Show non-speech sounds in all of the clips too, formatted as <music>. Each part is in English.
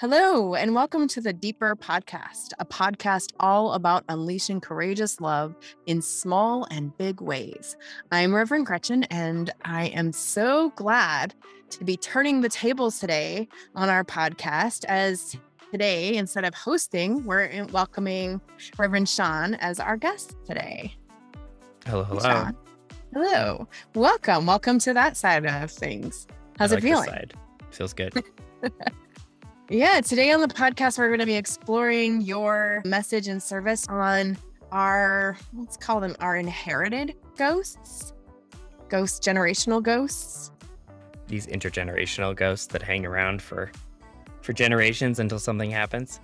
Hello, and welcome to the Deeper Podcast, a podcast all about unleashing courageous love in small and big ways. I'm Reverend Gretchen, and I am so glad to be turning the tables today on our podcast. As today, instead of hosting, we're welcoming Reverend Sean as our guest today. Hello, hello. Sean. Hello. Welcome. Welcome to that side of things. How's like it feeling? Feels good. <laughs> Yeah, today on the podcast, we're going to be exploring your message and service on our, let's call them our inherited ghosts, ghost generational ghosts. These intergenerational ghosts that hang around for for generations until something happens.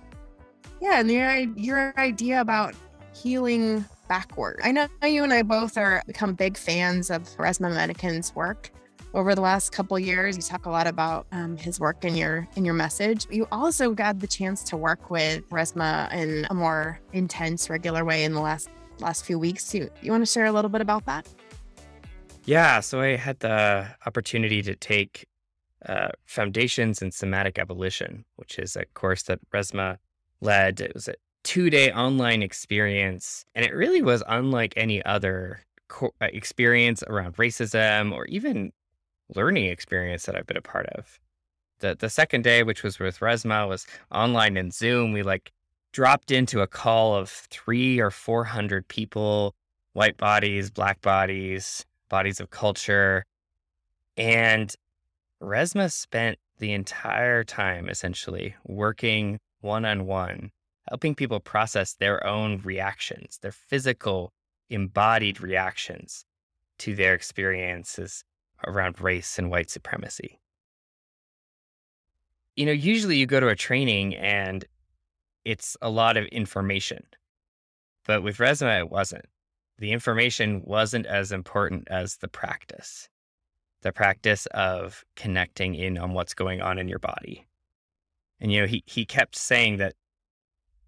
Yeah, and your your idea about healing backward. I know you and I both are become big fans of Resmaa Menakem's work over the last couple years. You talk a lot about um, his work in your in your message. You also got the chance to work with Resmaa in a more intense, regular way in the last last few weeks. You you want to share a little bit about that? Yeah, so I had the opportunity to take uh, Foundations in Somatic Abolition, which is a course that Resmaa led. It was a two day online experience, and it really was unlike any other co- uh, experience around racism or even learning experience that I've been a part of. The the second day, which was with Resmaa, was online in Zoom. We like dropped into a call of three or four hundred people, white bodies, black bodies, bodies of culture. And Resmaa spent the entire time essentially working one on one, helping people process their own reactions, their physical, embodied reactions to their experiences around race and white supremacy. You know, usually you go to a training and it's a lot of information. But with Resmaa, it wasn't. The information wasn't as important as the practice, the practice of connecting in on what's going on in your body. And, you know, he, he kept saying that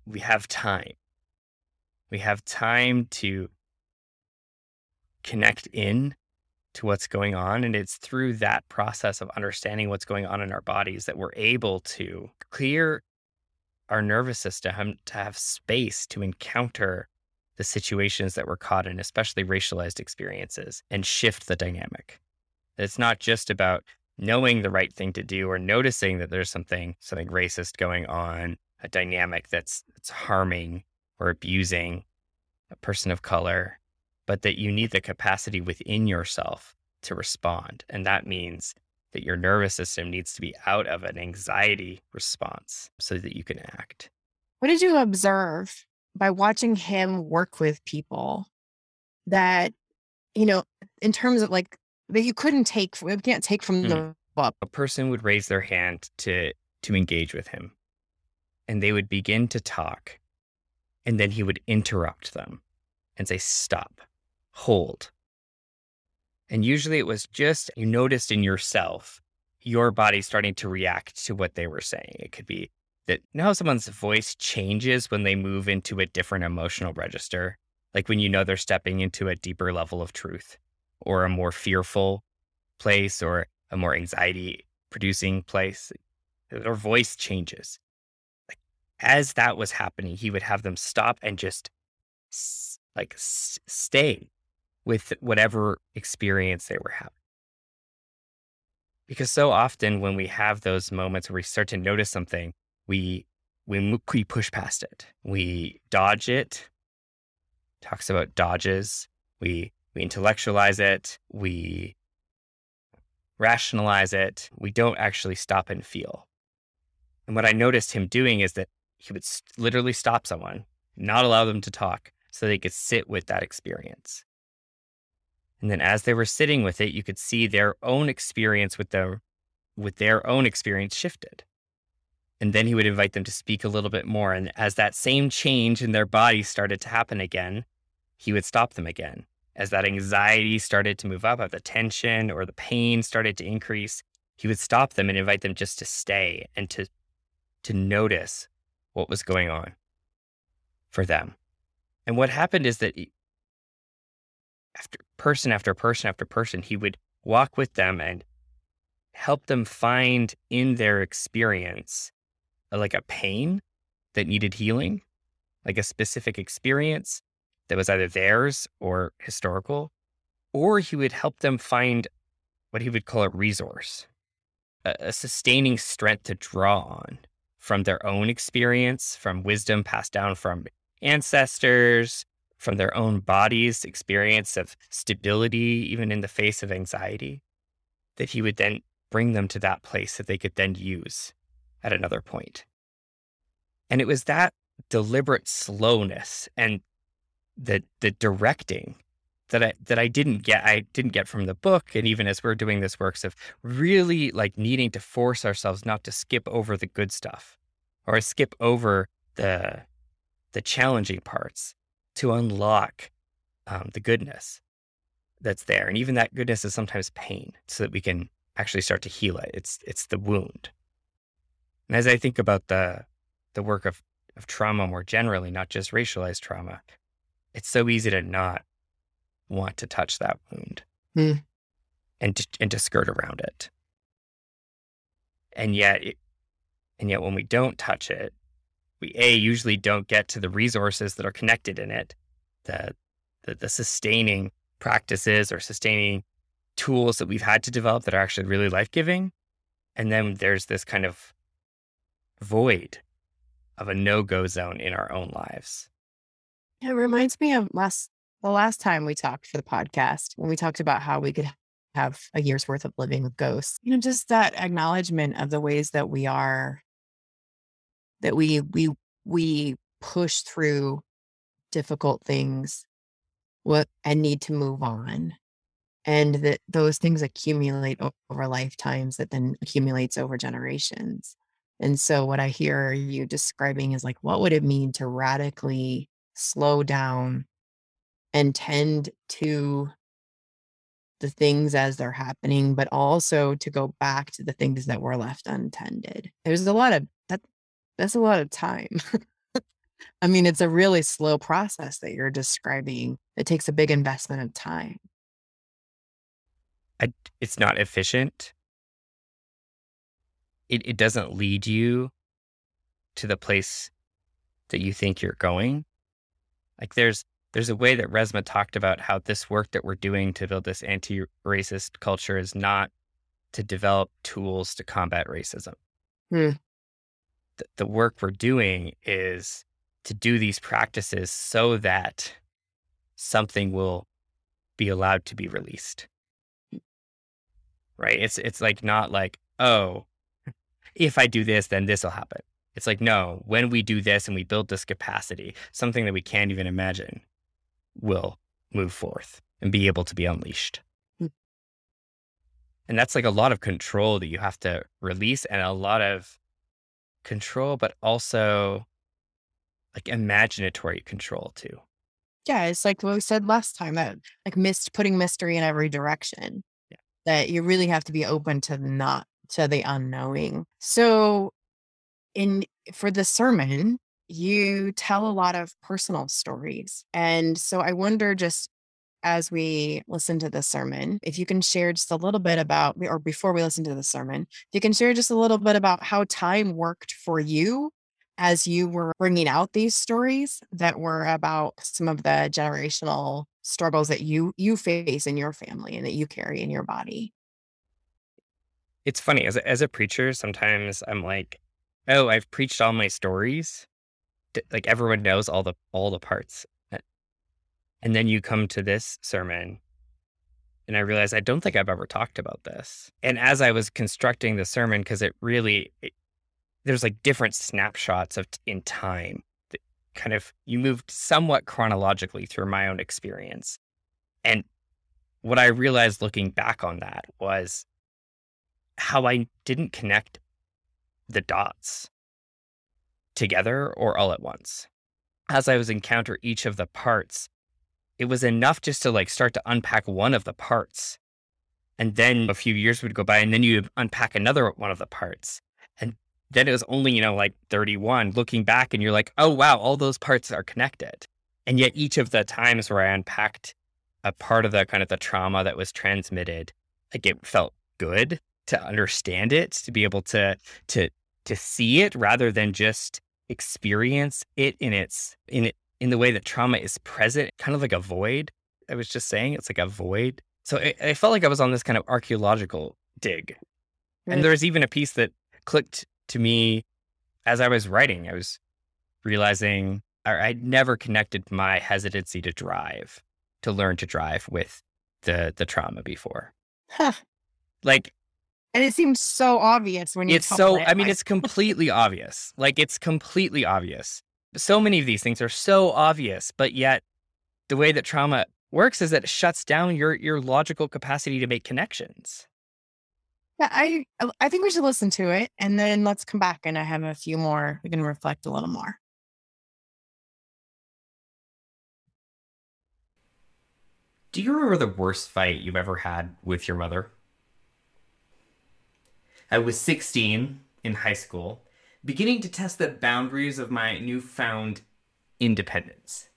we have time. We have time to connect in to what's going on. And it's through that process of understanding what's going on in our bodies that we're able to clear our nervous system um, to have space to encounter the situations that we're caught in, especially racialized experiences, and shift the dynamic. It's not just about knowing the right thing to do or noticing that there's something something racist going on, a dynamic that's that's harming or abusing a person of color but that you need the capacity within yourself to respond. And that means that your nervous system needs to be out of an anxiety response so that you can act. What did you observe by watching him work with people that, you know, in terms of like that you couldn't take, we can't take from mm. the? A person would raise their hand to to engage with him, and they would begin to talk, and then he would interrupt them and say, "Stop." Hold. And usually it was just you noticed in yourself your body starting to react to what they were saying. It could be that how someone's voice changes when they move into a different emotional register, like when you know they're stepping into a deeper level of truth or a more fearful place or a more anxiety producing place. Their voice changes. Like as that was happening, he would have them stop and just like stay with whatever experience they were having. Because so often when we have those moments where we start to notice something, we we, we push past it. We dodge it. Talks about dodges. We we intellectualize it. We rationalize it. We don't actually stop and feel. And what I noticed him doing is that he would literally stop someone, not allow them to talk, so they could sit with that experience. And then as they were sitting with it, you could see their own experience with their with their own experience shifted. And then he would invite them to speak a little bit more. And as that same change in their body started to happen again, he would stop them again. As that anxiety started to move up, as the tension or the pain started to increase, he would stop them and invite them just to stay and to to notice what was going on for them. And what happened is that after person after person after person, he would walk with them and help them find in their experience uh, like a pain that needed healing, like a specific experience that was either theirs or historical, or he would help them find what he would call a resource, a, a sustaining strength to draw on from their own experience, from wisdom passed down from ancestors, from their own bodies' experience of stability, even in the face of anxiety, that he would then bring them to that place that they could then use at another point. And it was that deliberate slowness and the the directing that I that I didn't get I didn't get from the book and even as we're doing this works of really like needing to force ourselves not to skip over the good stuff or skip over the the challenging parts to unlock um, the goodness that's there and even that goodness is sometimes pain so that we can actually start to heal it it's it's the wound and as I think about the the work of of trauma more generally not just racialized trauma it's so easy to not want to touch that wound mm. and to, and to skirt around it. And yet, it, and yet, when we don't touch it, we a usually don't get to the resources that are connected in it, the the, the sustaining practices or sustaining tools that we've had to develop that are actually really life giving, and then there's this kind of void of a no go zone in our own lives. It reminds me of last the last time we talked for the podcast when we talked about how we could have a year's worth of living with ghosts. You know, just that acknowledgement of the ways that we are that we we we push through difficult things what and need to move on and that those things accumulate over lifetimes that then accumulates over generations and so what i hear you describing is like what would it mean to radically slow down and tend to the things as they're happening, but also to go back to the things that were left untended. There's a lot of that's a lot of time. <laughs> I mean, it's a really slow process that you're describing. It takes a big investment of time. I, it's not efficient. It, it doesn't lead you to the place that you think you're going. Like there's there's a way that Resmaa talked about how this work that we're doing to build this anti-racist culture is not to develop tools to combat racism. Hmm. The, the work we're doing is to do these practices so that something will be allowed to be released. Right? It's it's like not like, oh, if I do this, then this will happen. It's like, no, when we do this and we build this capacity, something that we can't even imagine will move forth and be able to be unleashed. Mm. And that's like a lot of control that you have to release and a lot of control, but also like imaginatory control too. Yeah, it's like what we said last time that like mist putting mystery in every direction. Yeah. That you really have to be open to not to the unknowing. So in for the sermon, you tell a lot of personal stories. And so I wonder just as we listen to the sermon, if you can share just a little bit about, or before we listen to the sermon, if you can share just a little bit about how time worked for you as you were bringing out these stories that were about some of the generational struggles that you you face in your family and that you carry in your body. It's funny as a, as a preacher, sometimes I'm like, oh, I've preached all my stories. Like everyone knows all the all the parts. And then you come to this sermon and I realized I don't think I've ever talked about this. And as I was constructing the sermon because it really it, there's like different snapshots of in time that kind of you moved somewhat chronologically through my own experience. And what I realized looking back on that was how I didn't connect the dots together or all at once. As I was encounter each of the parts, it was enough just to like start to unpack one of the parts. And then a few years would go by and then you unpack another one of the parts. And then it was only, you know, like 31 looking back and you're like, oh, wow, all those parts are connected. And yet each of the times where I unpacked a part of the kind of the trauma that was transmitted, like it felt good to understand it, to be able to, to, to see it rather than just experience it in its in it in the way that trauma is present, kind of like a void. I was just saying it's like a void. So I, I felt like I was on this kind of archaeological dig. Right. And there's even a piece that clicked to me as I was writing. I was realizing I- I'd never connected my hesitancy to drive, to learn to drive with the the trauma before. Huh. Like And it seems so obvious when you it's so it. I mean it's <laughs> completely obvious. Like it's completely obvious. So many of these things are so obvious, but yet the way that trauma works is that it shuts down your your logical capacity to make connections. yeah, I uh, I think we should listen to it and then let's come back and I have a few more. We can reflect a little more. Do you remember the worst fight you've ever had with your mother? I was 16 in high school, beginning to test the boundaries of my newfound independence.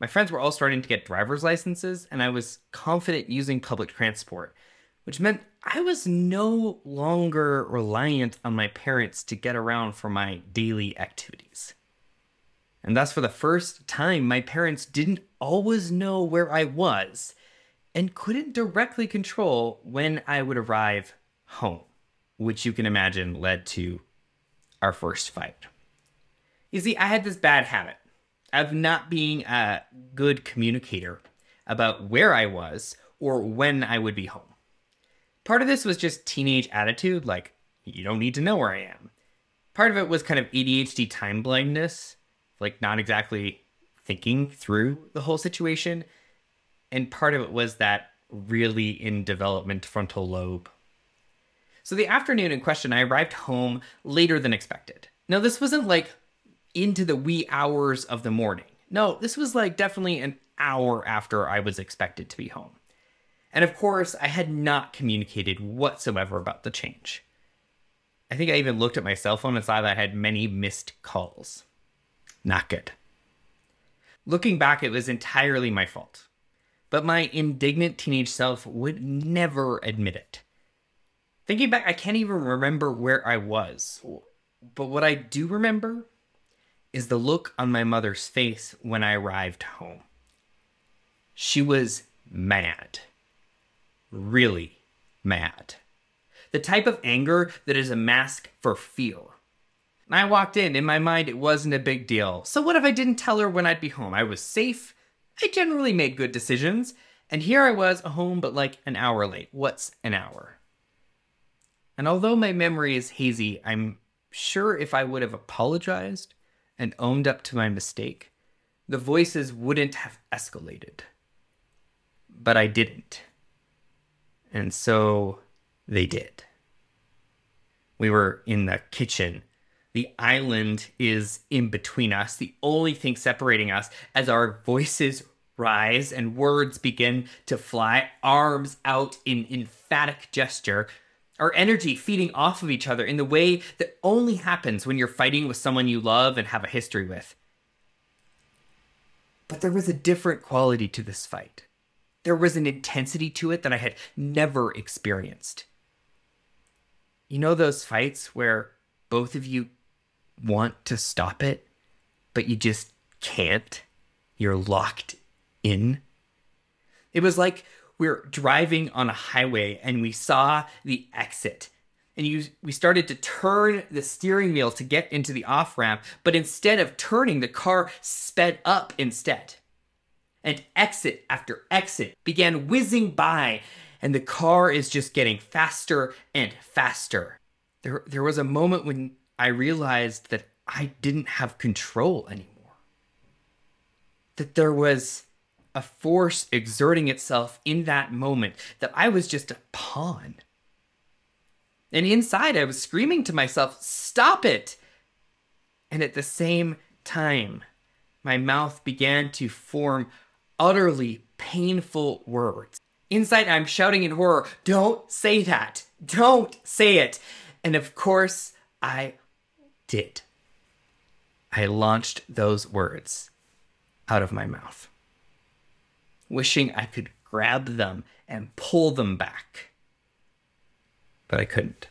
My friends were all starting to get driver's licenses, and I was confident using public transport, which meant I was no longer reliant on my parents to get around for my daily activities. And thus, for the first time, my parents didn't always know where I was and couldn't directly control when I would arrive home, which you can imagine led to our first fight. You see, I had this bad habit of not being a good communicator about where I was or when I would be home. Part of this was just teenage attitude, like, you don't need to know where I am. Part of it was kind of ADHD time blindness, like not exactly thinking through the whole situation. And part of it was that really in development frontal lobe. So the afternoon in question, I arrived home later than expected. Now, this wasn't like into the wee hours of the morning. No, this was like definitely an hour after I was expected to be home. And of course, I had not communicated whatsoever about the change. I think I even looked at my cell phone and saw that I had many missed calls. Not good. Looking back, it was entirely my fault. But my indignant teenage self would never admit it. Thinking back, I can't even remember where I was. But what I do remember is the look on my mother's face when I arrived home. She was mad. Really mad. The type of anger that is a mask for fear. I walked in, in my mind, it wasn't a big deal. So, what if I didn't tell her when I'd be home? I was safe. I generally made good decisions. And here I was home, but like an hour late. What's an hour? And although my memory is hazy, I'm sure if I would have apologized and owned up to my mistake, the voices wouldn't have escalated. But I didn't. And so they did. We were in the kitchen. The island is in between us, the only thing separating us as our voices rise and words begin to fly, arms out in emphatic gesture, our energy feeding off of each other in the way that only happens when you're fighting with someone you love and have a history with. But there was a different quality to this fight. There was an intensity to it that I had never experienced. You know those fights where both of you want to stop it, but you just can't? You're locked in? It was like we're driving on a highway and we saw the exit. And you, we started to turn the steering wheel to get into the off ramp, but instead of turning, the car sped up instead. And exit after exit began whizzing by, and the car is just getting faster and faster. There, there was a moment when I realized that I didn't have control anymore. That there was a force exerting itself in that moment, that I was just a pawn. And inside, I was screaming to myself, Stop it! And at the same time, my mouth began to form utterly painful words. Inside, I'm shouting in horror, Don't say that! Don't say it! And of course, I did. I launched those words out of my mouth, wishing I could grab them and pull them back. But I couldn't.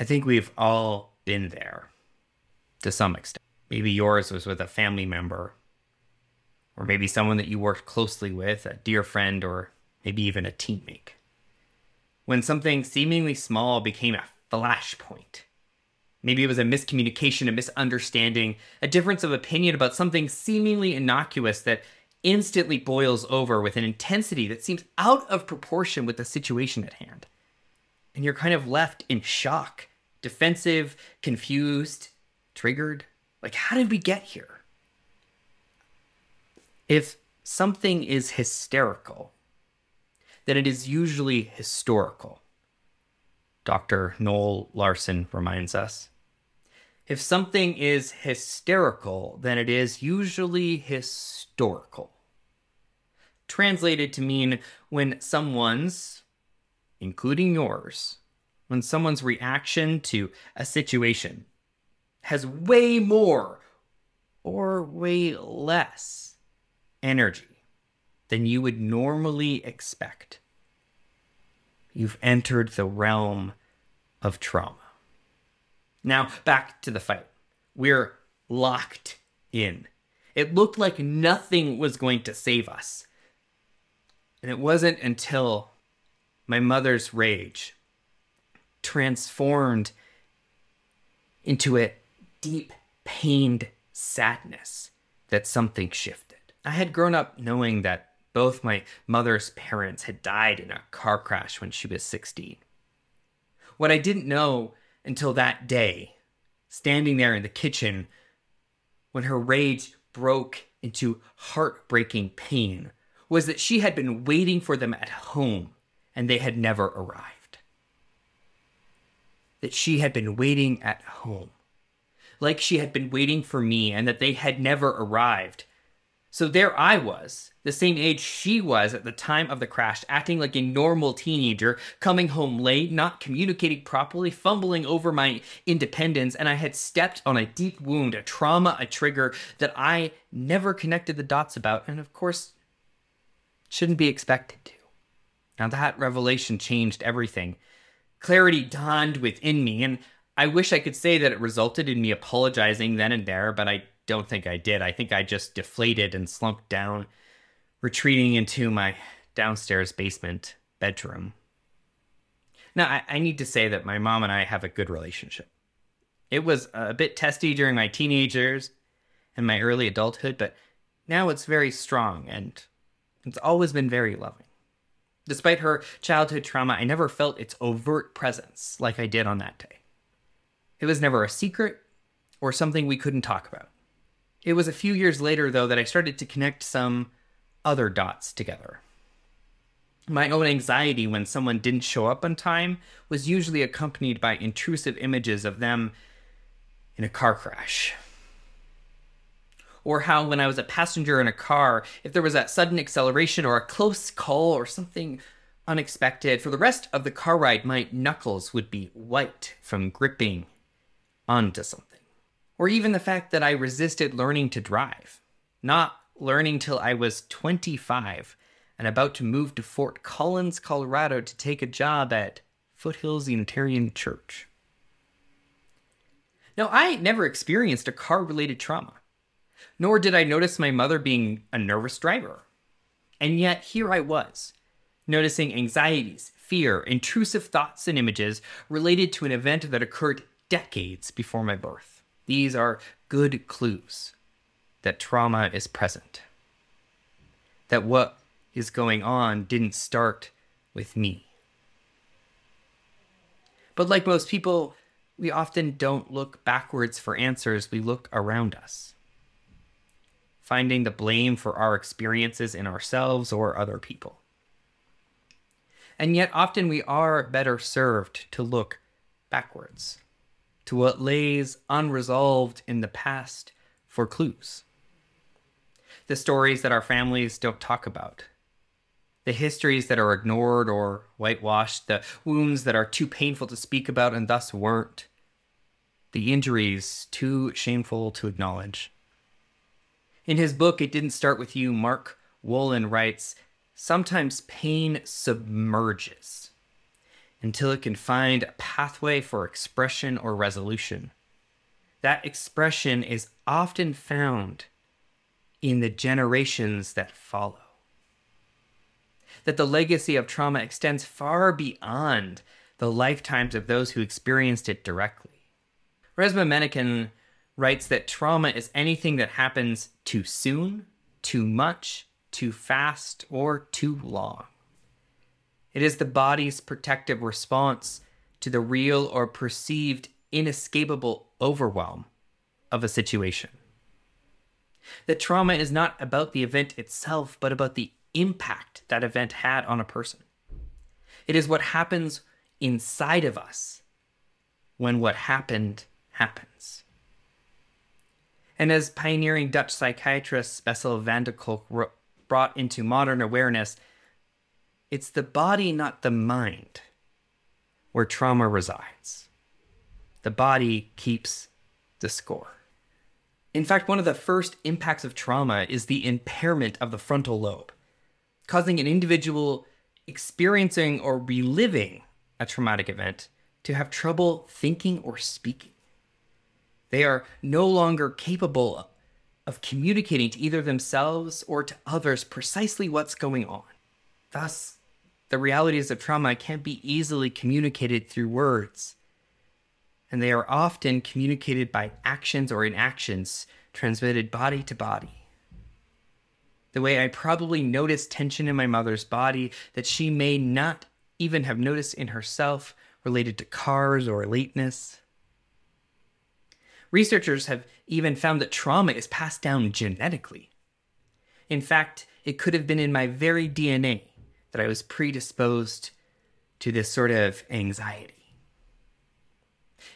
I think we've all been there to some extent. Maybe yours was with a family member, or maybe someone that you worked closely with, a dear friend, or maybe even a teammate. When something seemingly small became a flashpoint. Maybe it was a miscommunication, a misunderstanding, a difference of opinion about something seemingly innocuous that instantly boils over with an intensity that seems out of proportion with the situation at hand. And you're kind of left in shock, defensive, confused, triggered. Like, how did we get here? If something is hysterical, then it is usually historical. Dr. Noel Larson reminds us. If something is hysterical, then it is usually historical. Translated to mean when someone's, including yours, when someone's reaction to a situation has way more or way less energy than you would normally expect. You've entered the realm of trauma. Now, back to the fight. We're locked in. It looked like nothing was going to save us. And it wasn't until my mother's rage transformed into a deep, pained sadness that something shifted. I had grown up knowing that both my mother's parents had died in a car crash when she was 16. What I didn't know until that day, standing there in the kitchen, when her rage broke into heartbreaking pain, was that she had been waiting for them at home and they had never arrived. That she had been waiting at home, like she had been waiting for me and that they had never arrived. So there I was, the same age she was at the time of the crash, acting like a normal teenager, coming home late, not communicating properly, fumbling over my independence, and I had stepped on a deep wound, a trauma, a trigger that I never connected the dots about, and of course, shouldn't be expected to. Now that revelation changed everything. Clarity dawned within me, and I wish I could say that it resulted in me apologizing then and there, but I don't think I did. I think I just deflated and slumped down retreating into my downstairs basement bedroom. Now, I, I, need to say that my mom and I have a good relationship. It was a bit testy during my teenage years and my early adulthood, but now it's very strong and it's always been very loving. Despite her childhood trauma, I never felt its overt presence like I did on that day. It was never a secret or something we couldn't talk about. It was a few years later, though, that I started to connect some other dots together. My own anxiety when someone didn't show up on time was usually accompanied by intrusive images of them in a car crash. Or how, when I was a passenger in a car, if there was that sudden acceleration or a close call or something unexpected, for the rest of the car ride, my knuckles would be white from gripping onto something. Or even the fact that I resisted learning to drive, not learning till I was 25 and about to move to Fort Collins, Colorado to take a job at Foothills Unitarian Church. Now, I never experienced a car related trauma, nor did I notice my mother being a nervous driver. And yet, here I was, noticing anxieties, fear, intrusive thoughts, and images related to an event that occurred decades before my birth. These are good clues that trauma is present. That what is going on didn't start with me. But like most people, we often don't look backwards for answers, we look around us, finding the blame for our experiences in ourselves or other people. And yet, often we are better served to look backwards to what lays unresolved in the past for clues the stories that our families don't talk about, the histories that are ignored or whitewashed, the wounds that are too painful to speak about and thus weren't, the injuries too shameful to acknowledge. In his book, It Didn't Start With You, Mark Wolynn writes Sometimes pain submerges until it can find a pathway for expression or resolution. that expression is often found in the generations that follow. That the legacy of trauma extends far beyond the lifetimes of those who experienced it directly. Resmaa Menakem writes that trauma is anything that happens too soon, too much, too fast, or too long. It is the body's protective response to the real or perceived inescapable overwhelm of a situation. The trauma is not about the event itself, but about the impact that event had on a person. It is what happens inside of us when what happened happens. And as pioneering Dutch psychiatrist Bessel van der Kolk brought into modern awareness, it's the body, not the mind, where trauma resides. The body keeps the score. In fact, one of the first impacts of trauma is the impairment of the frontal lobe, causing an individual experiencing or reliving a traumatic event to have trouble thinking or speaking. They are no longer capable of communicating to either themselves or to others precisely what's going on. Thus, the realities of trauma can't be easily communicated through words, and they are often communicated by actions or inactions transmitted body to body. The way I probably noticed tension in my mother's body that she may not even have noticed in herself related to cars or lateness. Researchers have even found that trauma is passed down genetically. In fact, it could have been in my very DNA that I was predisposed to this sort of anxiety.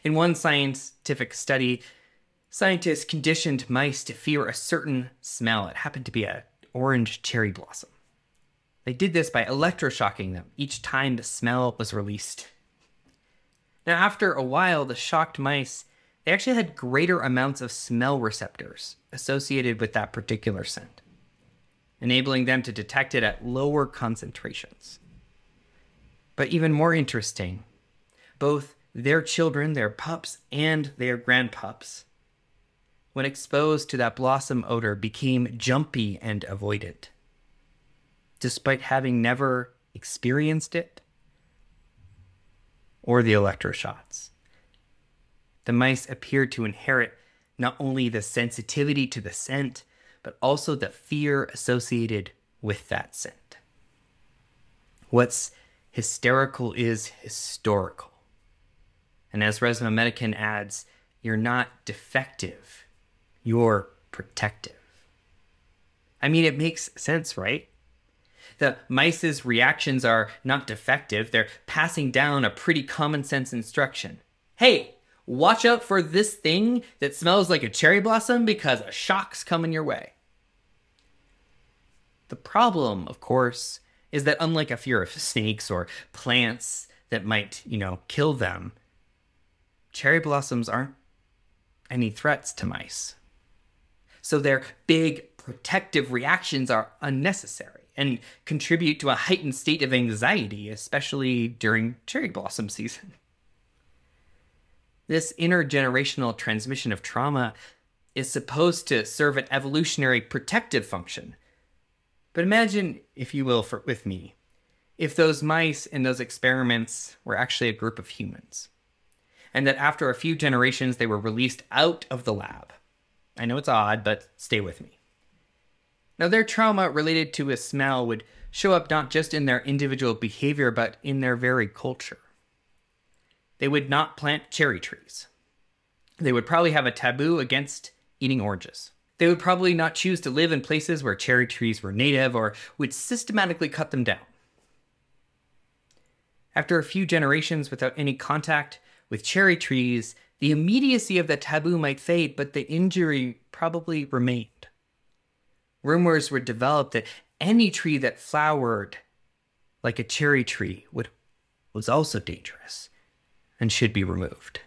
In one scientific study, scientists conditioned mice to fear a certain smell. It happened to be a orange cherry blossom. They did this by electroshocking them each time the smell was released. Now, after a while, the shocked mice they actually had greater amounts of smell receptors associated with that particular scent, enabling them to detect it at lower concentrations. But even more interesting, both their children, their pups, and their grandpups, when exposed to that blossom odor, became jumpy and avoidant, despite having never experienced it or the electroshots the mice appeared to inherit not only the sensitivity to the scent, but also the fear associated with that scent. What's hysterical is historical. And as Resmaa Menakem adds, you're not defective, you're protective. I mean, it makes sense, right? The mice's reactions are not defective, they're passing down a pretty common sense instruction. Hey, watch out for this thing that smells like a cherry blossom because a shock's coming your way. The problem, of course, is that unlike a fear of snakes or plants that might, you know, kill them, cherry blossoms aren't any threats to mice. So their big protective reactions are unnecessary and contribute to a heightened state of anxiety, especially during cherry blossom <laughs> season. This intergenerational transmission of trauma is supposed to serve an evolutionary protective function. But imagine, if you will, for, with me, if those mice in those experiments were actually a group of humans, and that after a few generations they were released out of the lab. I know it's odd, but stay with me. Now, their trauma related to a smell would show up not just in their individual behavior, but in their very culture they would not plant cherry trees. They would probably have a taboo against eating oranges. They would probably not choose to live in places where cherry trees were native or would systematically cut them down. After a few generations without any contact with cherry trees, the immediacy of the taboo might fade, but the injury probably remained. Rumors were developed that any tree that flowered like a cherry tree would, was also dangerous and should be removed.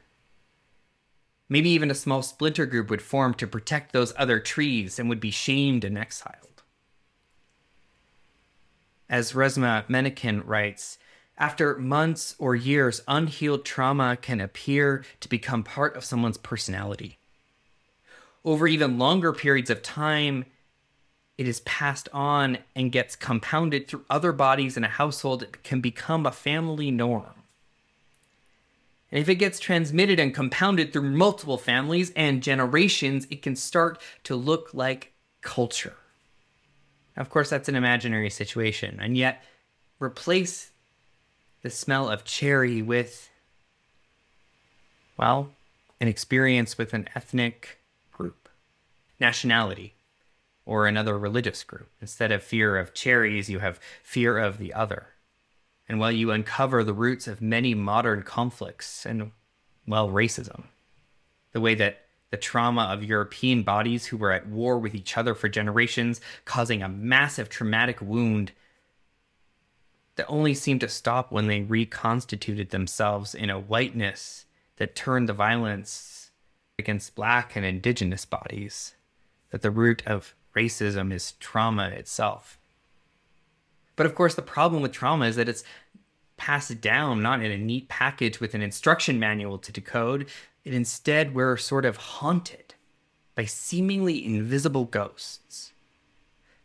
Maybe even a small splinter group would form to protect those other trees and would be shamed and exiled. As Resmaa Menakem writes, after months or years, unhealed trauma can appear to become part of someone's personality. over even longer periods of time, it is passed on and gets compounded through other bodies in a household. It can become a family norm. And if it gets transmitted and compounded through multiple families and generations, it can start to look like culture. Of course, that's an imaginary situation. And yet, replace the smell of cherry with, well, an experience with an ethnic group, nationality, or another religious group. Instead of fear of cherries, you have fear of the other. And while you uncover the roots of many modern conflicts and, well, racism, the way that the trauma of European bodies who were at war with each other for generations, causing a massive traumatic wound that only seemed to stop when they reconstituted themselves in a whiteness that turned the violence against black and indigenous bodies, that the root of racism is trauma itself. But of course, the problem with trauma is that it's passed down not in a neat package with an instruction manual to decode. It instead, we're sort of haunted by seemingly invisible ghosts,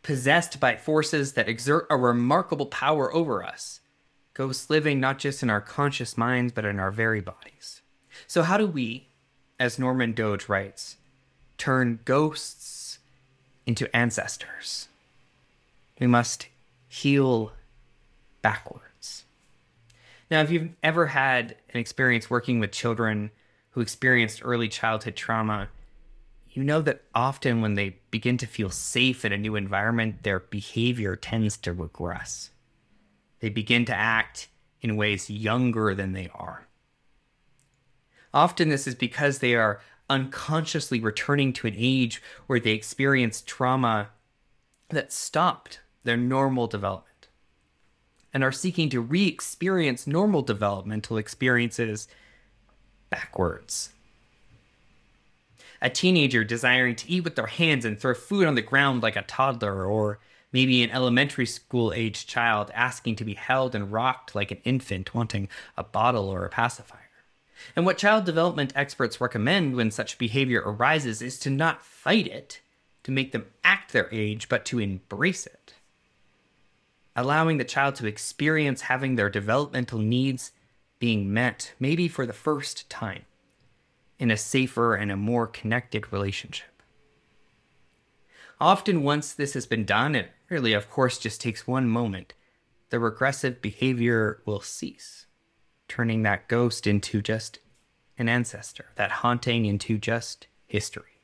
possessed by forces that exert a remarkable power over us. Ghosts living not just in our conscious minds, but in our very bodies. So, how do we, as Norman Doidge writes, turn ghosts into ancestors? We must heal backwards. Now, if you've ever had an experience working with children who experienced early childhood trauma, you know that often when they begin to feel safe in a new environment, their behavior tends to regress. They begin to act in ways younger than they are. Often, this is because they are unconsciously returning to an age where they experienced trauma that stopped their normal development and are seeking to re experience normal developmental experiences backwards. A teenager desiring to eat with their hands and throw food on the ground like a toddler, or maybe an elementary school aged child asking to be held and rocked like an infant wanting a bottle or a pacifier. And what child development experts recommend when such behavior arises is to not fight it, to make them act their age, but to embrace it allowing the child to experience having their developmental needs being met, maybe for the first time, in a safer and a more connected relationship. Often, once this has been done, it really, of course, just takes one moment, the regressive behavior will cease, turning that ghost into just an ancestor, that haunting into just history.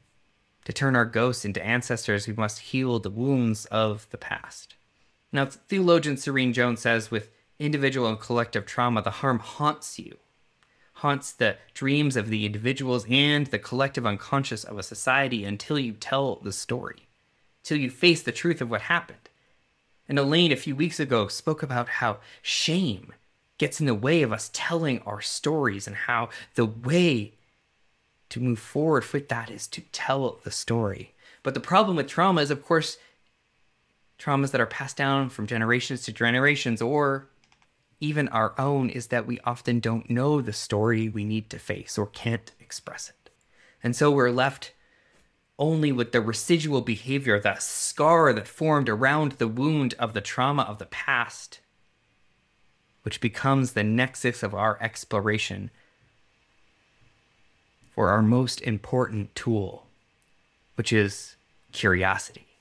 To turn our ghosts into ancestors, we must heal the wounds of the past. Now, theologian Serene Jones says with individual and collective trauma, the harm haunts you, haunts the dreams of the individuals and the collective unconscious of a society until you tell the story, till you face the truth of what happened. And Elaine, a few weeks ago, spoke about how shame gets in the way of us telling our stories and how the way to move forward with that is to tell the story. But the problem with trauma is, of course, traumas that are passed down from generations to generations or even our own is that we often don't know the story we need to face or can't express it. And so we're left only with the residual behavior, the scar that formed around the wound of the trauma of the past, which becomes the nexus of our exploration for our most important tool, which is curiosity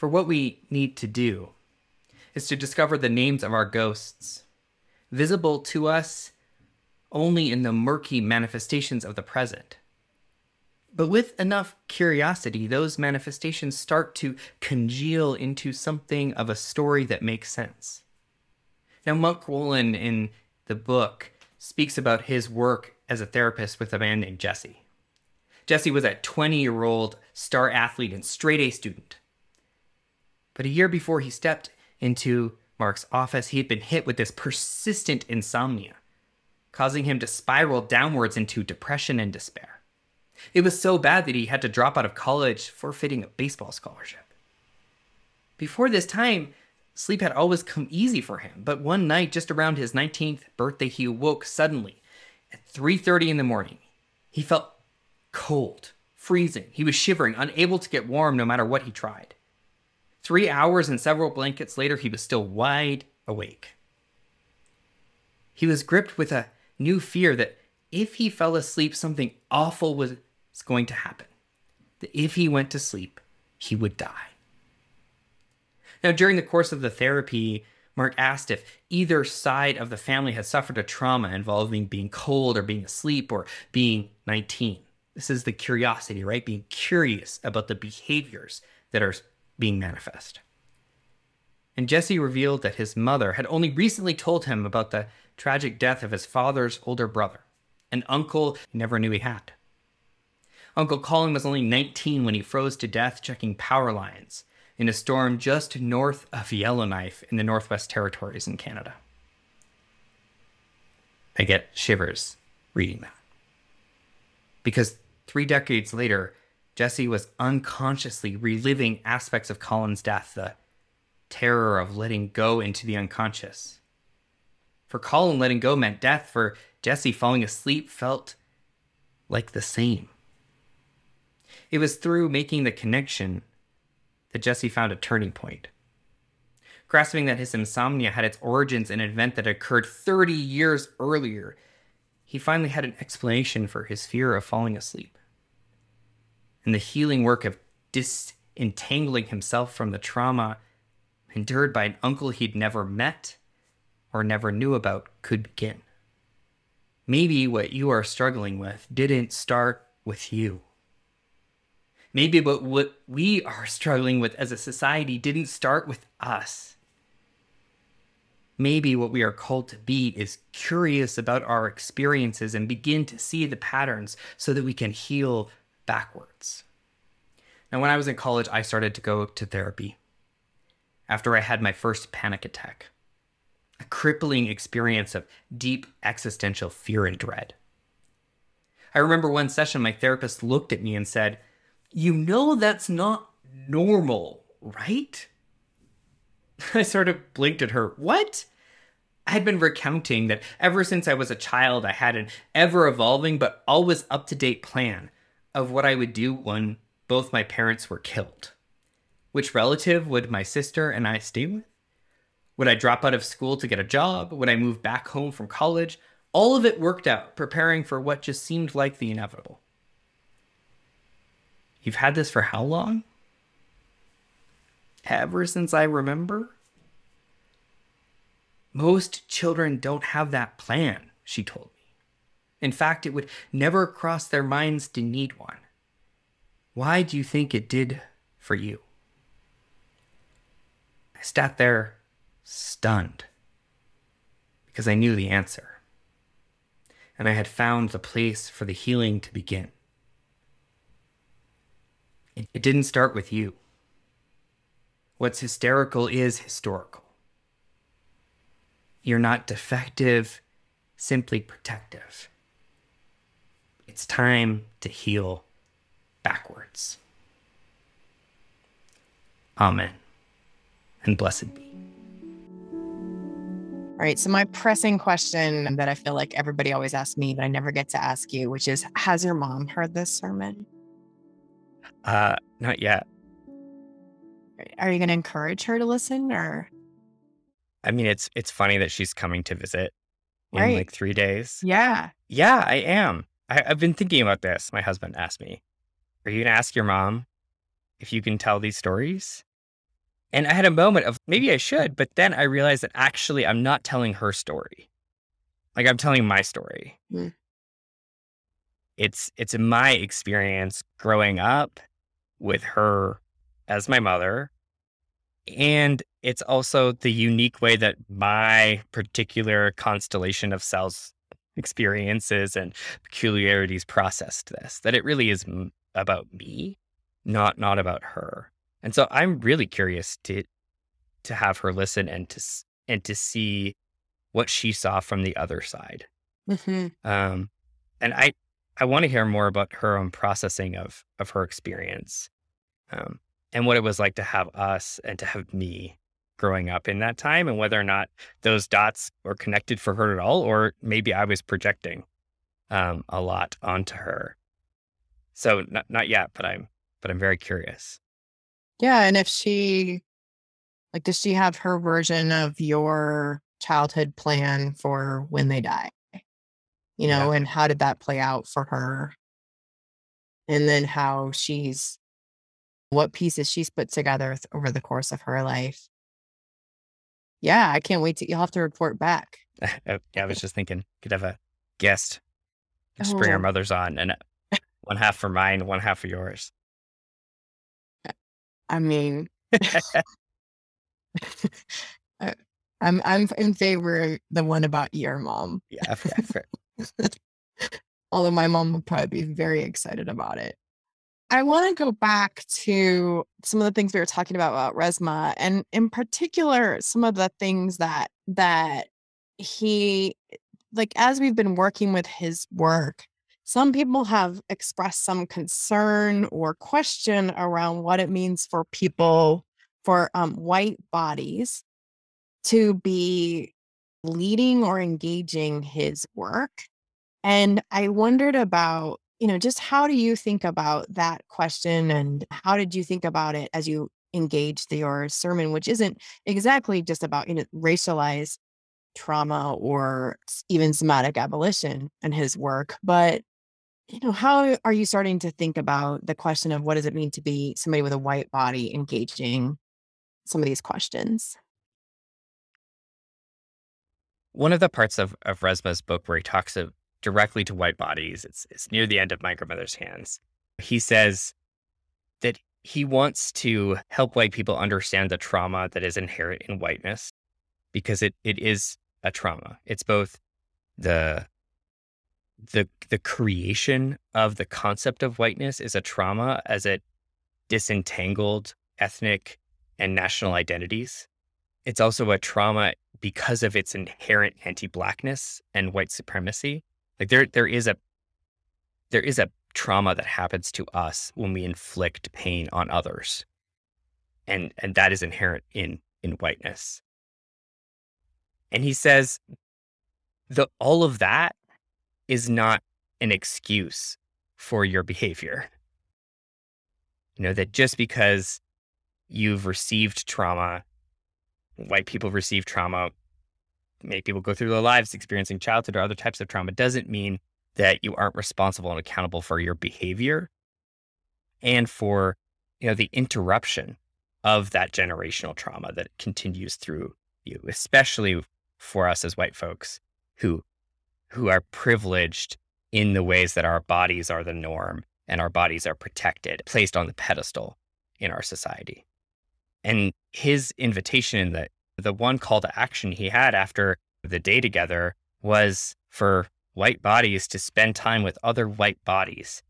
for what we need to do is to discover the names of our ghosts, visible to us only in the murky manifestations of the present. But with enough curiosity, those manifestations start to congeal into something of a story that makes sense. Now, Mark Wolynn in the book speaks about his work as a therapist with a man named Jesse. Jesse was a 20 year old star athlete and straight A student. But a year before he stepped into Mark's office, he had been hit with this persistent insomnia, causing him to spiral downwards into depression and despair. It was so bad that he had to drop out of college, forfeiting a baseball scholarship. Before this time, sleep had always come easy for him, but one night just around his 19th birthday, he awoke suddenly at 3:30 in the morning. He felt cold, freezing. He was shivering, unable to get warm no matter what he tried. Three hours and several blankets later, he was still wide awake. He was gripped with a new fear that if he fell asleep, something awful was going to happen. That if he went to sleep, he would die. Now, during the course of the therapy, Mark asked if either side of the family had suffered a trauma involving being cold or being asleep or being 19. This is the curiosity, right? Being curious about the behaviors that are being manifest. And Jesse revealed that his mother had only recently told him about the tragic death of his father's older brother, an uncle he never knew he had. Uncle Colin was only 19 when he froze to death checking power lines in a storm just north of Yellowknife in the Northwest Territories in Canada. I get shivers reading that. Because three decades later, Jesse was unconsciously reliving aspects of Colin's death, the terror of letting go into the unconscious. For Colin, letting go meant death. For Jesse, falling asleep felt like the same. It was through making the connection that Jesse found a turning point. Grasping that his insomnia had its origins in an event that occurred 30 years earlier, he finally had an explanation for his fear of falling asleep. And the healing work of disentangling himself from the trauma endured by an uncle he'd never met or never knew about could begin. Maybe what you are struggling with didn't start with you. Maybe but what we are struggling with as a society didn't start with us. Maybe what we are called to be is curious about our experiences and begin to see the patterns so that we can heal backwards. Now, when I was in college, I started to go to therapy after I had my first panic attack, a crippling experience of deep existential fear and dread. I remember one session, my therapist looked at me and said, you know that's not normal, right? <laughs> I sort of blinked at her. What? I had been recounting that ever since I was a child, I had an ever evolving but always up to date plan of what I would do when both my parents were killed. Which relative would my sister and I stay with? Would I drop out of school to get a job? Would I move back home from college? All of it worked out, preparing for what just seemed like the inevitable. You've had this for how long? Ever since I remember? Most children don't have that plan, she told me. In fact, it would never cross their minds to need one. Why do you think it did for you? I sat there stunned because I knew the answer. And I had found the place for the healing to begin. It didn't start with you. What's hysterical is historical. You're not defective, simply protective. It's time to heal backwards. Amen. And blessed be. All right. So, my pressing question that I feel like everybody always asks me, but I never get to ask you, which is Has your mom heard this sermon? Uh, not yet. Are you going to encourage her to listen or? I mean, it's it's funny that she's coming to visit in Right. like three days. Yeah. Yeah, I am. I, I've been thinking about this. My husband asked me, "Are you gonna ask your mom if you can tell these stories?" And I had a moment of maybe I should, but then I realized that actually I'm not telling her story. Like I'm telling my story. Hmm. It's it's my experience growing up with her as my mother. And it's also the unique way that my particular constellation of cells experiences and peculiarities processed this that it really is m- about me not not about her. And so i'm really curious to to have her listen and to s- and to see what she saw from the other side. Hmm um and i i want to hear more about her own processing of of her experience um and what it was like to have us and to have me growing up in that time and whether or not those dots were connected for her at all or maybe i was projecting um a lot onto her So not not yet, but I'm but I'm very curious. Yeah, and if she like does she have her version of your childhood plan for when they die? You Yeah. know, and how did that play out for her? And then how she's what pieces she's put together th- over the course of her life. Yeah, I can't wait to you'll have to report back. Uh, <laughs> yeah, I was <laughs> just thinking could have a guest. Just bring our Oh, mothers on and uh, <laughs> one half for mine, one half for yours. I mean, I- I'm I'm in favor of the one about your mom. Yeah, yeah, fair. Although my mom would probably be very excited about it. I want to go back to some of the things we were talking about about Resmaa, and in particular, some of the things that that he like as we've been working with his work. Some people have expressed some concern or question around what it means for people for um, white bodies to be leading or engaging his work. And I wondered about, you know, just how do you think about that question and how did you think about it as you engaged your sermon, which isn't exactly just about, you know, racialized trauma or even somatic abolition and his work, but you know, how are you starting to think about the question of what does it mean to be somebody with a white body engaging some of these questions? One of the parts of, of Resmaa's book where he talks of, directly to white bodies, it's, it's near the end of My Grandmother's Hands. He says that he wants to help white people understand the trauma that is inherent in whiteness because it, it is a trauma. It's both the the the creation of the concept of whiteness is a trauma as it disentangled ethnic and national identities. It's also a trauma because of its inherent anti-blackness and white supremacy. Like there there is a there is a trauma that happens to us when we inflict pain on others. And and that is inherent in in whiteness. And he says the all of that is not an excuse for your behavior. You know, that just because you've received trauma, white people receive trauma, many people go through their lives experiencing childhood or other types of trauma, doesn't mean that you aren't responsible and accountable for your behavior and for, you know, the interruption of that generational trauma that continues through you, especially for us as white folks who who are privileged in the ways that our bodies are the norm and our bodies are protected, placed on the pedestal in our society. And his invitation, in the the one call to action he had after the day together was for white bodies to spend time with other white bodies,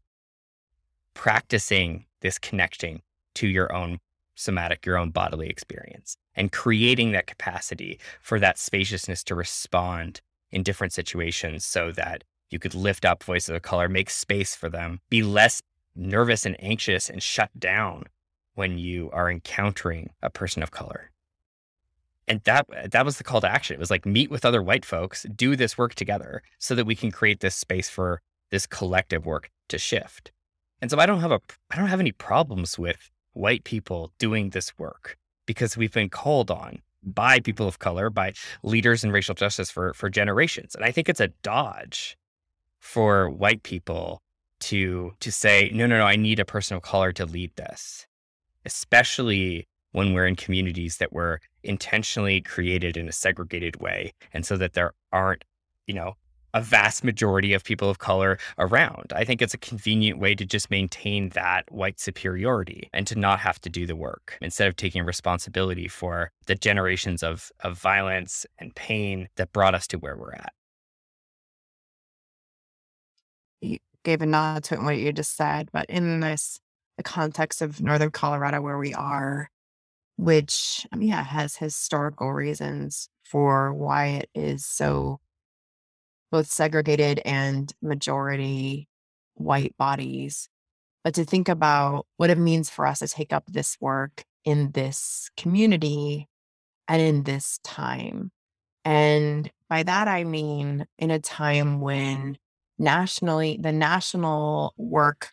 practicing this connecting to your own somatic, your own bodily experience, and creating that capacity for that spaciousness to respond in different situations so that you could lift up voices of color, make space for them, be less nervous and anxious and shut down when you are encountering a person of color. And that that was the call to action. It was like meet with other white folks, do this work together so that we can create this space for this collective work to shift. And so I don't have a I don't have any problems with white people doing this work because we've been called on by people of color, by leaders in racial justice for for generations. And I think it's a dodge for white people to to say, no, no, no, I need a person of color to lead this, especially when we're in communities that were intentionally created in a segregated way, and so that there aren't, you know, a vast majority of people of color around. I think it's a convenient way to just maintain that white superiority and to not have to do the work instead of taking responsibility for the generations of, of violence and pain that brought us to where we're at. You gave a nod to what you just said, but in this the context of northern Colorado where we are, which um, yeah has historical reasons for why it is so both segregated and majority white bodies. But to think about what it means for us to take up this work in this community and in this time. And by that i mean in a time when nationally the national work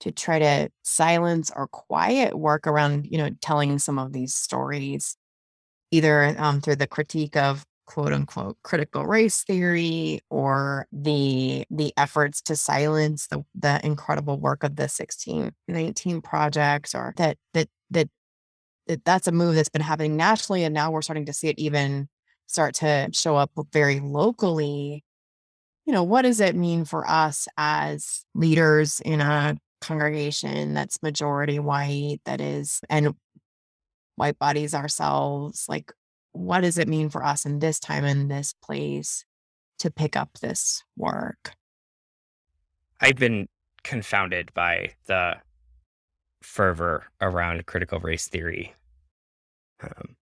to try to silence or quiet work around, you know, telling some of these stories, either um, through the critique of quote unquote critical race theory or the the efforts to silence the the incredible work of the 1619 project or that that that that that's a move that's been happening nationally and now we're starting to see it even start to show up very locally. You know what does it mean for us as leaders in a congregation that's majority white that is and white bodies ourselves like what does it mean for us in this time in this place to pick up this work? I've been confounded by the fervor around critical race theory um,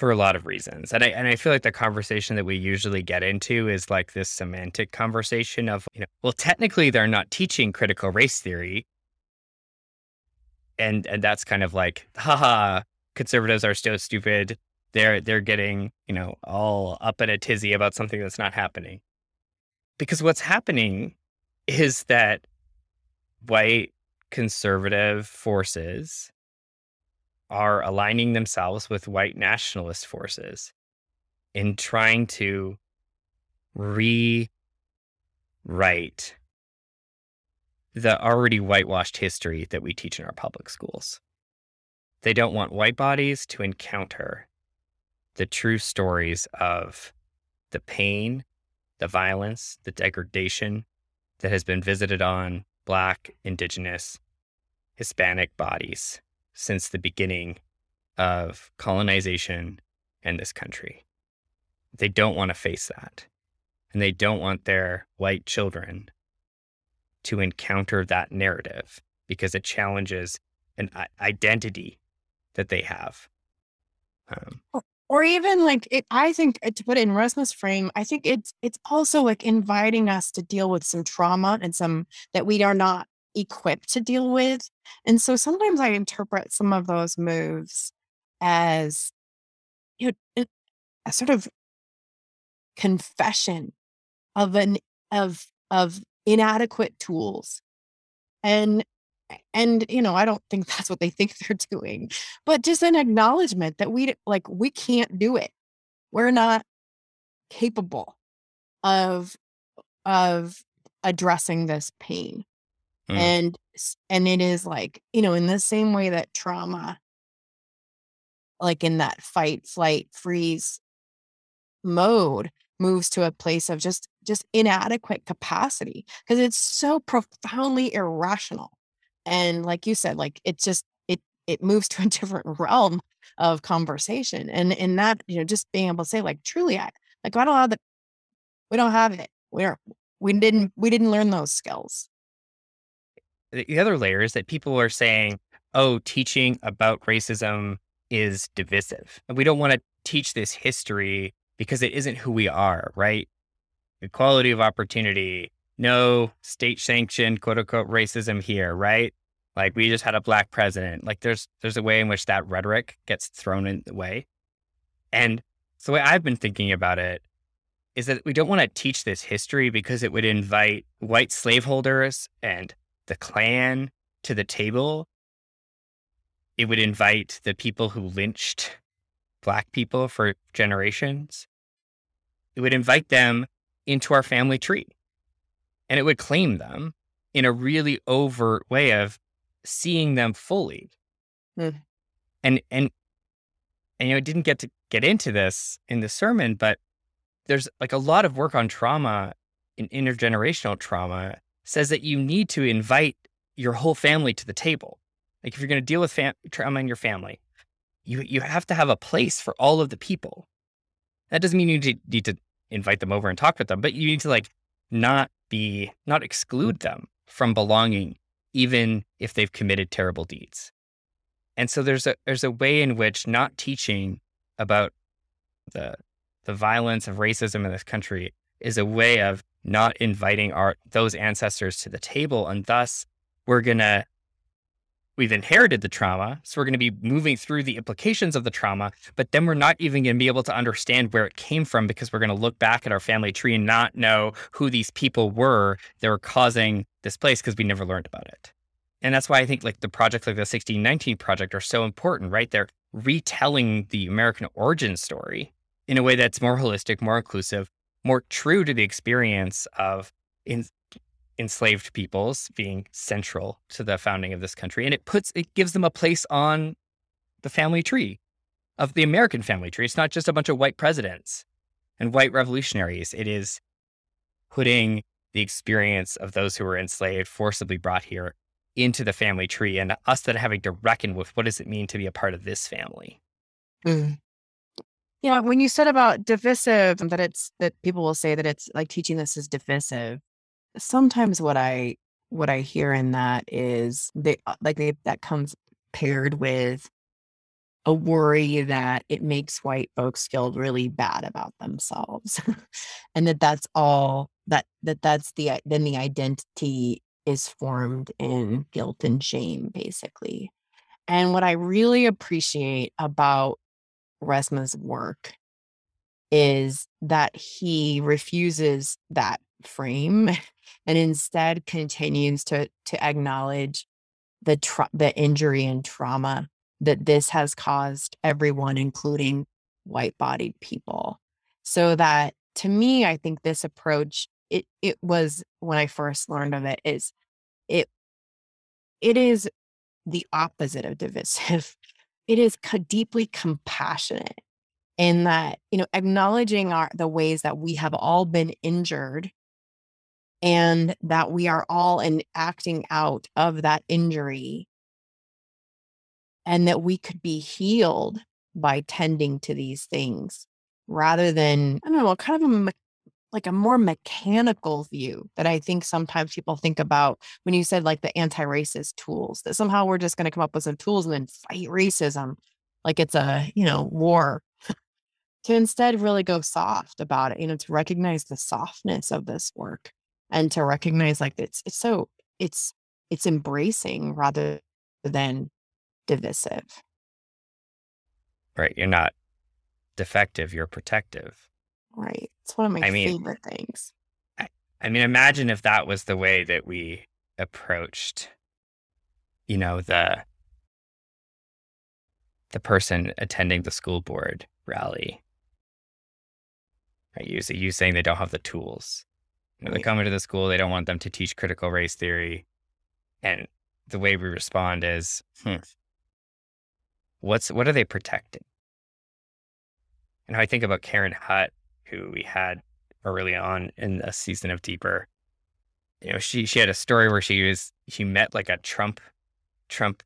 for a lot of reasons. And I and I feel like the conversation that we usually get into is like this semantic conversation of, you know, well, technically they're not teaching critical race theory. And and that's kind of like, haha, conservatives are so stupid they're they're getting you know all up in a tizzy about something that's not happening because what's happening is that white conservative forces are aligning themselves with white nationalist forces in trying to rewrite the already whitewashed history that we teach in our public schools. They don't want white bodies to encounter the true stories of the pain, the violence, the degradation that has been visited on Black, Indigenous, Hispanic bodies since the beginning of colonization in this country. They don't want to face that. And they don't want their white children to encounter that narrative because it challenges an identity that they have. Um, or even like it, I think uh, to put it in Resmaa's frame, I think it's it's also like inviting us to deal with some trauma and some that we are not equipped to deal with. And so sometimes I interpret some of those moves as you know a sort of confession of an of of inadequate tools and and you know i don't think <laughs> that's what they think they're doing but just an acknowledgement that we like we can't do it we're not capable of of addressing this pain mm. and and it is like you know in the same way that trauma like in that fight flight freeze mode moves to a place of just just inadequate capacity because it's so profoundly irrational and like you said like it just it it moves <laughs> to a different realm of conversation and in that you know just being able to say like truly i like i don't have the we don't have it we're we didn't we didn't learn those skills the other layer is that people are saying oh teaching about racism is divisive and we don't want to teach this history because it isn't who we are right equality of opportunity no state sanctioned quote unquote racism here, right? Like we just had a black president. Like there's there's a way in which that rhetoric gets thrown in the way. And so the way I've been thinking about it is that we don't want to teach this history because it would invite white slaveholders and the Klan to the table. It would invite the people who lynched black people for generations. It would invite them into our family tree and it would claim them in a really overt way of seeing them fully. Mm. And and and you know, I didn't get to get into this in the sermon, but there's like a lot of work on trauma and intergenerational trauma says that you need to invite your whole family to the table. Like if you're going to deal with fam- trauma in your family, you you have to have a place for all of the people. That doesn't mean you need to, need to invite them over and talk with them, but you need to like not be not exclude them from belonging even if they've committed terrible deeds. And so there's a there's a way in which not teaching about the the violence of racism in this country is a way of not inviting our those ancestors to the table and thus we're going to we've inherited the trauma. So we're going to be moving through the implications of the trauma, but then we're not even going to be able to understand where it came from because we're going to look back at our family tree and not know who these people were that were causing this place because we never learned about it. and that's why I think like the projects like the 1619 project are so important, right? They're retelling the American origin story in a way that's more holistic, more inclusive, more true to the experience of in, enslaved peoples being central to the founding of this country. And it puts, it gives them a place on the family tree of the American family tree. It's not just a bunch of white presidents and white revolutionaries. It is putting the experience of those who were enslaved, forcibly brought here into the family tree, and us that having to reckon with what does it mean to be a part of this family. Mm. Yeah, when you said about divisive, and that it's that people will say that it's like teaching this is divisive. Sometimes what I what I hear in that is they uh, like they, that comes paired with a worry that it makes white folks feel really bad about themselves <laughs> and that that's all that that that's the then the identity is formed in guilt and shame basically and what i really appreciate about resmaa's work is that he refuses that frame <laughs> and instead continues to to acknowledge the tra- the injury and trauma that this has caused everyone, including white bodied people. So that to me, I think this approach, it it was when I first learned of it, is it it is the opposite of divisive. It is co- deeply compassionate in that, you know, acknowledging our the ways that we have all been injured and that we are all in acting out of that injury and that we could be healed by tending to these things rather than i don't know kind of a like a more mechanical view that i think sometimes people think about when you said like the anti-racist tools that somehow we're just going to come up with some tools and then fight racism like it's a you know war to instead really go soft about it you know to recognize the softness of this work and to recognize like it's it's so it's it's embracing rather than divisive. Right. You're not defective, you're protective. Right. It's one of my I mean, favorite things. I, I mean, imagine if that was the way that we approached, you know, the the person attending the school board rally. Right? You, you saying they don't have the tools. You know, right. They come into the school, they don't want them to teach critical race theory. And the way we respond is, hmm, what's what are they protecting? And how I think about Karen Hutt, who we had early on in a season of Deeper. You know, she she had a story where she was she met like a Trump Trump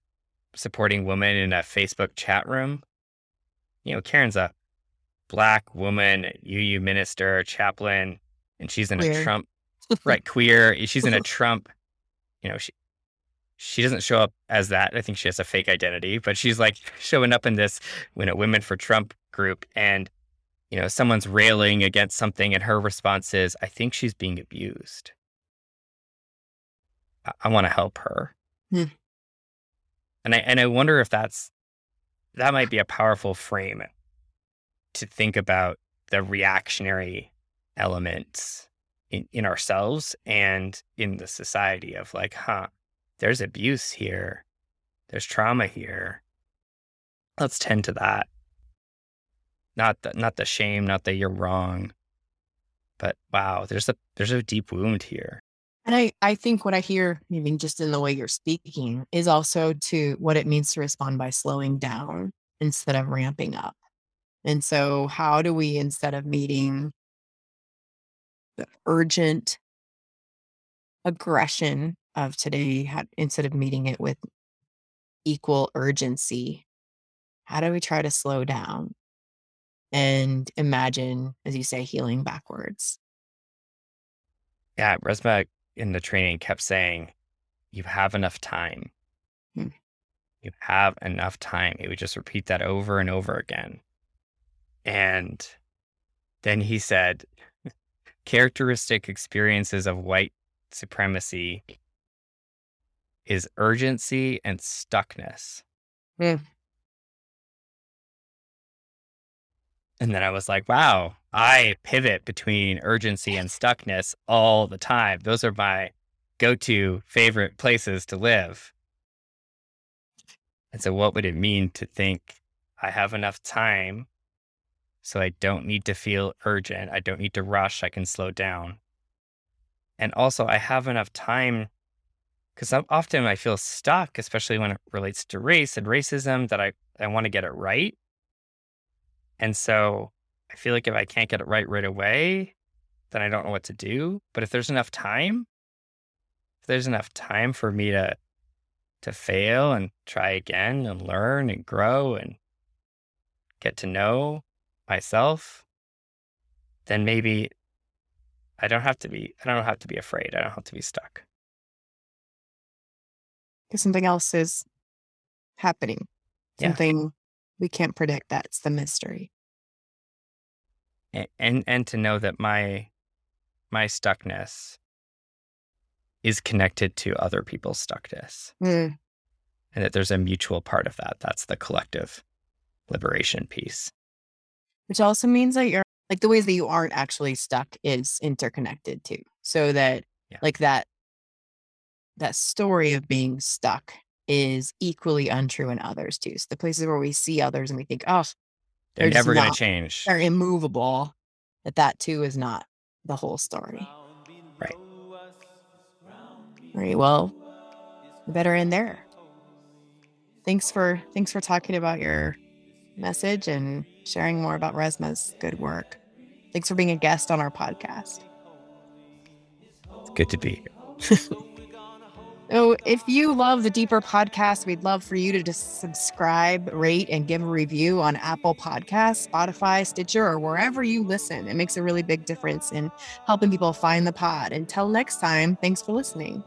supporting woman in a Facebook chat room. You know, Karen's a black woman, UU minister, chaplain, and she's in queer. a Trump <laughs> right queer. She's in a <laughs> Trump. You know, she she doesn't show up as that. I think she has a fake identity, but she's like <laughs> showing up in this you know Women for Trump group, and you know someone's railing against something, and her response is, "I think she's being abused. I, I want to help her." Hmm. And I and I wonder if that's that might be a powerful frame to think about the reactionary elements in, in ourselves and in the society of like, huh, there's abuse here, there's trauma here. Let's tend to that. Not the not the shame, not that you're wrong, but wow, there's a there's a deep wound here. And I, I think what I hear, even just in the way you're speaking, is also to what it means to respond by slowing down instead of ramping up. And so, how do we, instead of meeting the urgent aggression of today had instead of meeting it with equal urgency how do we try to slow down and imagine as you say healing backwards yeah resmaa in the training kept saying you have enough time hmm. you have enough time he would just repeat that over and over again and then he said <laughs> characteristic experiences of white supremacy is urgency and stuckness. Mm. And then I was like, wow, I pivot between urgency and stuckness all the time. Those are my go to favorite places to live. And so, what would it mean to think I have enough time so I don't need to feel urgent? I don't need to rush. I can slow down. And also, I have enough time because often I feel stuck, especially when it relates to race and racism, that I, I want to get it right. And so I feel like if I can't get it right right away, then I don't know what to do. But if there's enough time, if there's enough time for me to to fail and try again and learn and grow and get to know myself, then maybe I don't have to be I don't have to be afraid. I don't have to be stuck. Because something else is happening. Something we can't predict. That's the mystery. And, and and to know that my my stuckness is connected to other people's stuckness. Mm. And that there's a mutual part of that. That's the collective liberation piece. Which also means that you're like the ways that you aren't actually stuck is interconnected too. So that Yeah. like that that story of being stuck is equally untrue in others too. So the places where we see others and we think, oh, They're They're never going to change. they're immovable, that that too is not the whole story. Right. Right. Well, we better end there. Thanks for thanks for talking about your message and sharing more about Resmaa's good work. Thanks for being a guest on our podcast. It's good to be here. <laughs> So, if you love the Deeper podcast, we'd love for you to just subscribe, rate, and give a review on Apple Podcasts, Spotify, Stitcher, or wherever you listen. It makes a really big difference in helping people find the pod. Until next time, thanks for listening.